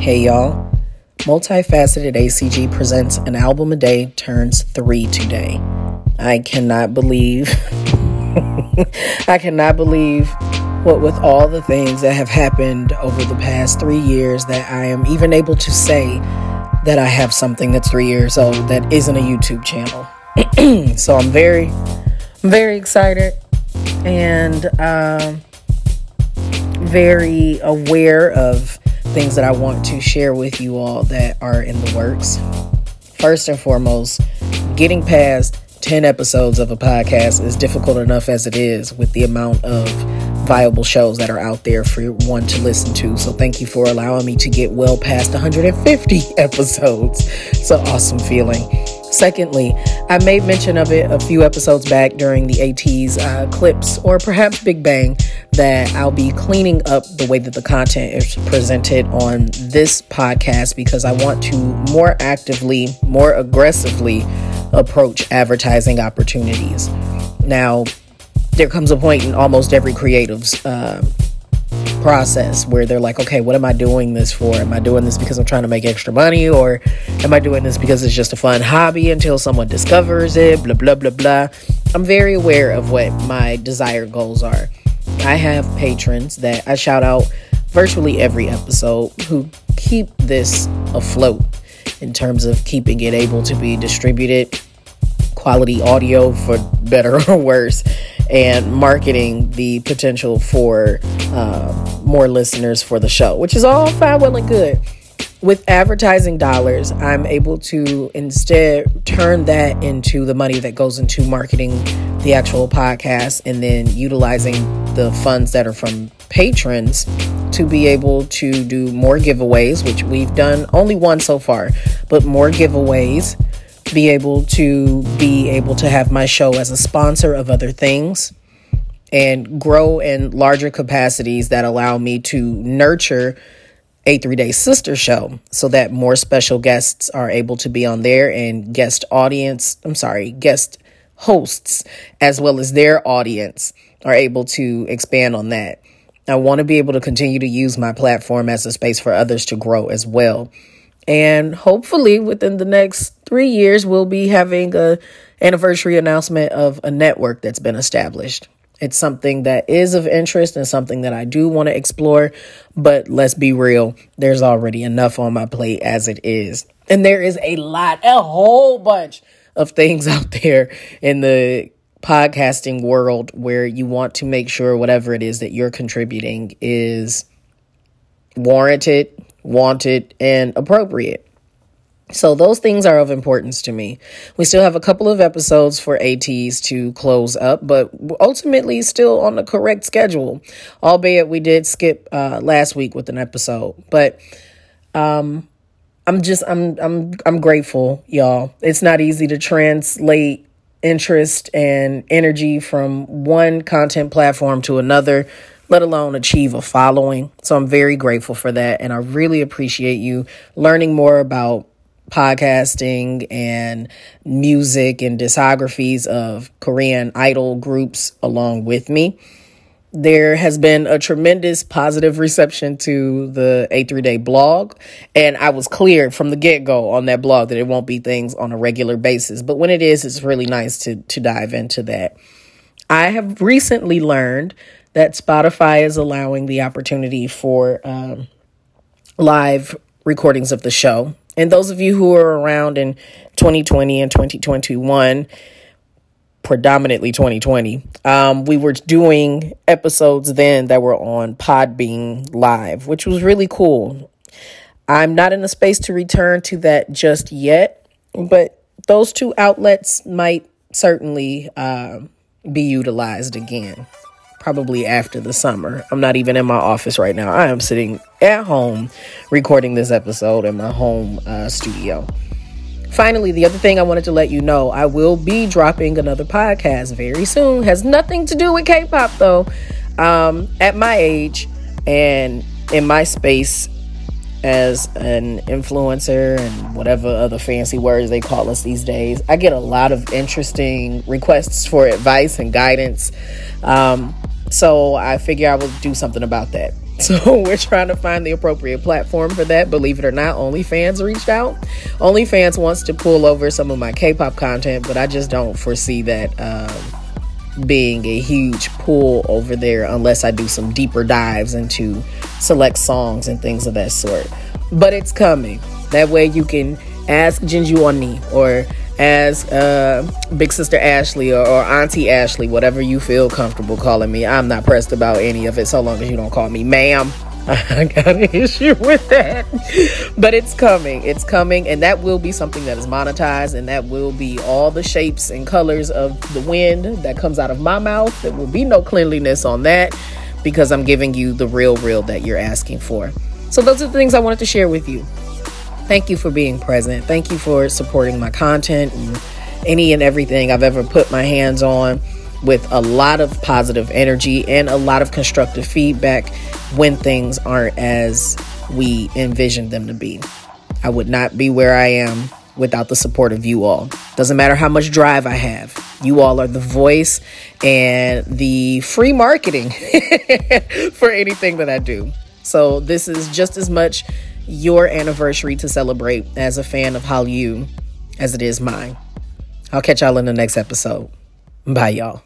Hey y'all, Multifaceted ACG presents an album a day turns three today. I cannot believe, I cannot believe what with all the things that have happened over the past three years that I am even able to say that I have something that's three years old that isn't a YouTube channel. so I'm very, very excited and um, very aware of things that I want to share with you all that are in the works. First and foremost, getting past 10 episodes of a podcast is difficult enough as it is with the amount of viable shows that are out there for one to listen to. So thank you for allowing me to get well past 150 episodes. It's an awesome feeling. Secondly, I made mention of it a few episodes back during the ATEEZ uh, clips or perhaps Big Bang that I'll be cleaning up the way that the content is presented on this podcast because I want to more actively, more aggressively approach advertising opportunities. Now, there comes a point in almost every creative's uh, process where they're like, okay, what am I doing this for? Am I doing this because I'm trying to make extra money or am I doing this because it's just a fun hobby until someone discovers it? Blah, blah, blah, blah. I'm very aware of what my desired goals are. I have patrons that I shout out virtually every episode who keep this afloat in terms of keeping it able to be distributed, quality audio for better or worse and marketing the potential for uh, more listeners for the show, which is all fine, well, and good. With advertising dollars, I'm able to instead turn that into the money that goes into marketing the actual podcast and then utilizing the funds that are from patrons to be able to do more giveaways, which we've done only one so far, but more giveaways be able to be able to have my show as a sponsor of other things and grow in larger capacities that allow me to nurture a three day sister show so that more special guests are able to be on there and guest audience, I'm sorry, guest hosts, as well as their audience, are able to expand on that. I want to be able to continue to use my platform as a space for others to grow as well. And hopefully within the next three years, we'll be having a anniversary announcement of a network that's been established. It's something that is of interest and something that I do want to explore. But let's be real, there's already enough on my plate as it is. And there is a lot, a whole bunch of things out there in the podcasting world where you want to make sure whatever it is that you're contributing is warranted, wanted, and appropriate. So those things are of importance to me. We still have a couple of episodes for ATEEZ to close up, but ultimately still on the correct schedule. Albeit we did skip uh, last week with an episode, but um, I'm just I'm I'm I'm grateful, y'all. It's not easy to translate interest and energy from one content platform to another let alone achieve a following. So I'm very grateful for that. And I really appreciate you learning more about podcasting and music and discographies of Korean idol groups along with me. There has been a tremendous positive reception to the A3 Day blog, and I was clear from the get go on that blog that it won't be things on a regular basis. But when it is, it's really nice to, to dive into that. I have recently learned that Spotify is allowing the opportunity for um, live recordings of the show. And those of you who are around in 2020 and 2021, predominantly 2020, um, we were doing episodes then that were on Podbean Live, which was really cool. I'm not in a space to return to that just yet, but those two outlets might certainly uh, be utilized again probably after the summer. I'm not even in my office right now. I am sitting at home recording this episode in my home uh, studio. Finally, the other thing I wanted to let you know, I will be dropping another podcast very soon. Has nothing to do with K-pop though. Um, at my age and in my space as an influencer and whatever other fancy words they call us these days, I get a lot of interesting requests for advice and guidance. Um, so I figure I will do something about that. So we're trying to find the appropriate platform for that. Believe it or not, OnlyFans reached out. OnlyFans wants to pull over some of my K-pop content, but I just don't foresee that um, being a huge pull over there unless I do some deeper dives into select songs and things of that sort. But it's coming. That way you can ask Jinju Unnie or ask uh, Big Sister Ashley or, or, Auntie Ashley, whatever you feel comfortable calling me. I'm not pressed about any of it so long as you don't call me ma'am. I got an issue with that. But it's coming. It's coming. And that will be something that is monetized. And that will be all the shapes and colors of the wind that comes out of my mouth. There will be no cleanliness on that because I'm giving you the real, real that you're asking for. So, those are the things I wanted to share with you. Thank you for being present. Thank you for supporting my content and any and everything I've ever put my hands on with a lot of positive energy and a lot of constructive feedback when things aren't as we envisioned them to be. I would not be where I am without the support of you all. Doesn't matter how much drive I have. You all are the voice and the free marketing for anything that I do. So this is just as much your anniversary to celebrate as a fan of Hallyu as it is mine. I'll catch y'all in the next episode. Bye, y'all.